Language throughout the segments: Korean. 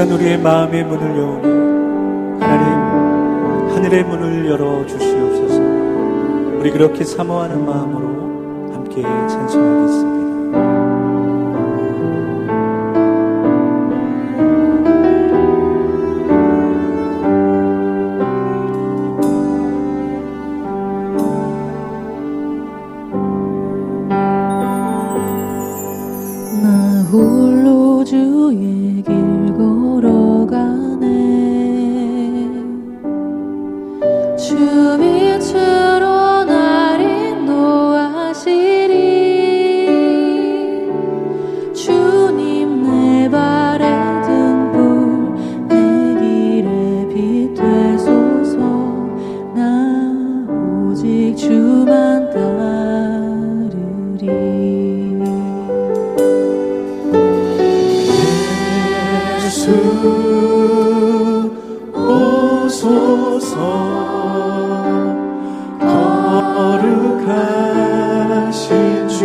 시간 우리의 마음의 문을 여오니 하나님 하늘의 문을 열어 주시옵소서 우리 그렇게 사모하는 마음으로 함께 찬송하겠습니다. 오소서. 거룩하신 주.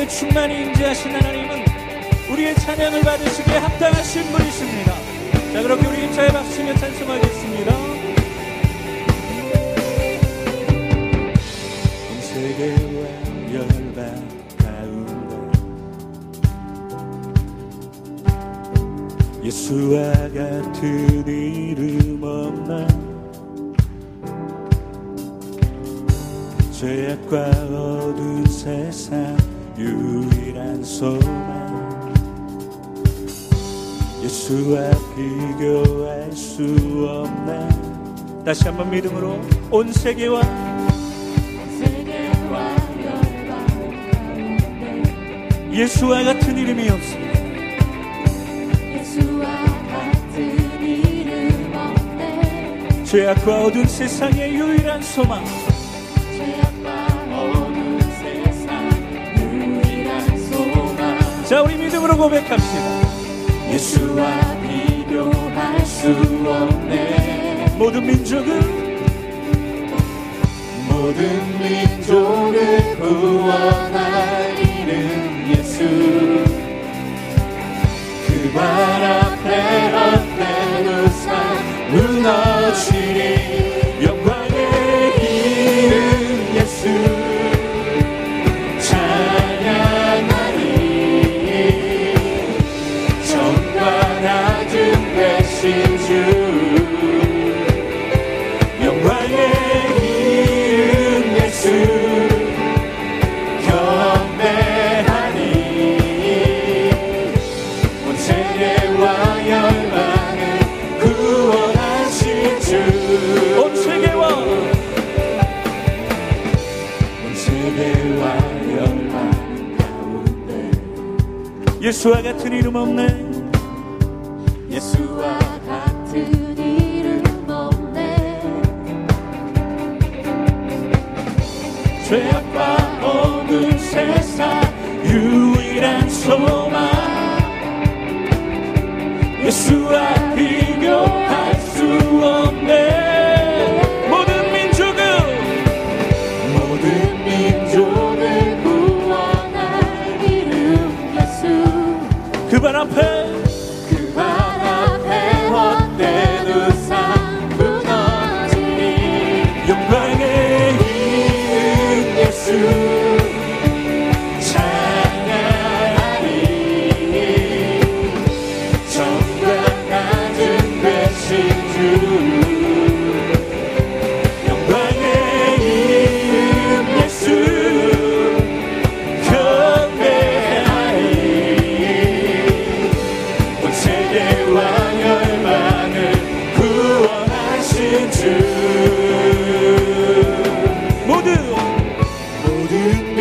가운데 충만히 임재하신 하나님은 우리의 찬양을 받으시기에 합당하신 분이십니다. 자 그렇게 우리 임차에 박수며 찬송하겠습니다. 예수와 같은 이름 없나 죄악과 어두운 세상 유일한 소망. 예수와 비교할 수 없네 다시 한번 믿음으로 온 세계와 예수와 같은 이름이 없습니다. 예수와 같은 이름 없네. 죄악과 어두운 세상의 유일한 소망 자 우리 믿음으로 고백합시다. 예수와 비교할 수 없네. 모든 민족은 모든 민족을 구원할 이름 예수. 그 발 앞에 헛된 예수와 같은 이름 없네. 예수와 같은 이름 없네. 죄악과 어두운 세상 유일한 소망. 예수와 비교할 수 없네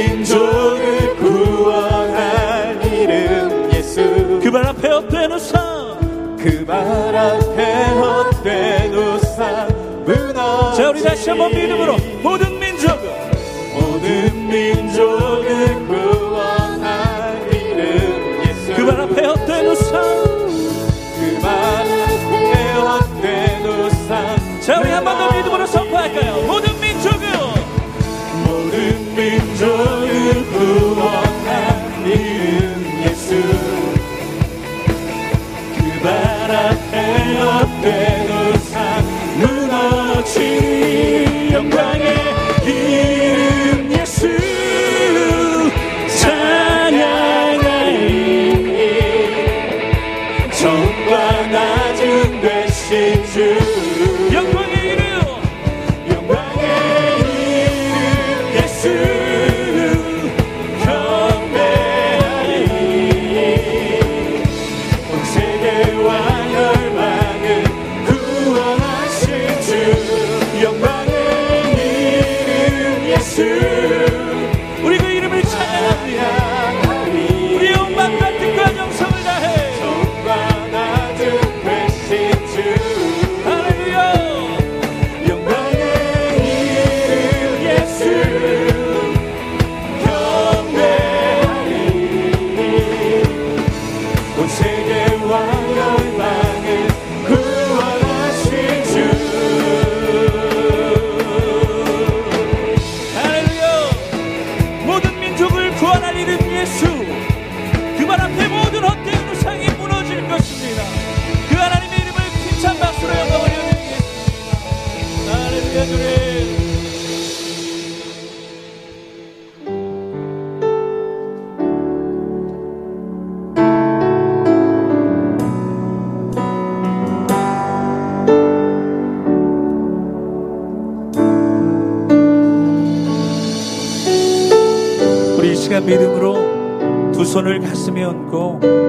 민족을 구원할 이름 예수. 그 발 앞에 헛된 우상. 그 발 앞에 헛된 우상. 무너지니 자 우리 다시 한번 믿음으로 모든 민족은 모든 민족 그발 앞에 헛된 우상 무너지니 영광의 말씀이 얹고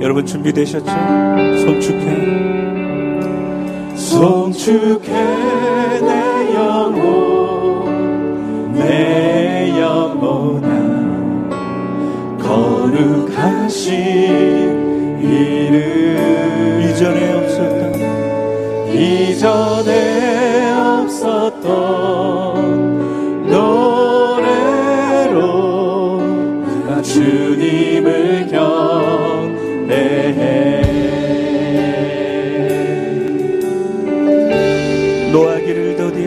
여러분 준비되셨죠? 송축해. 송축해 내 영혼 내 영혼아. 거룩하신 이름. 이전에 없었던 이전에 없었던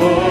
Lord.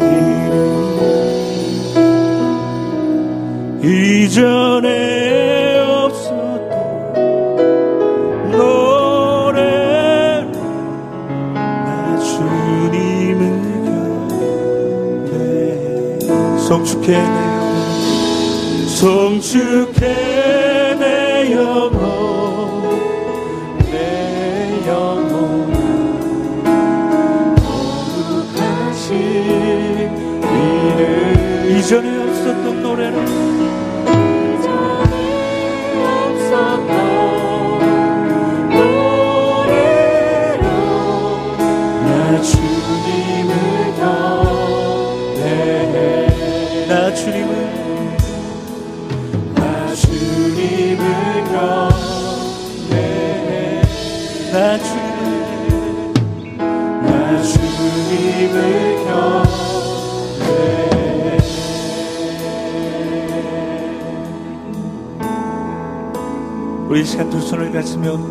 이름 이전에 없었던 노래로 나 주님을 경배. 성축해 내 영혼 성축해 내 영혼 이 우리 시간 두 손을 얹고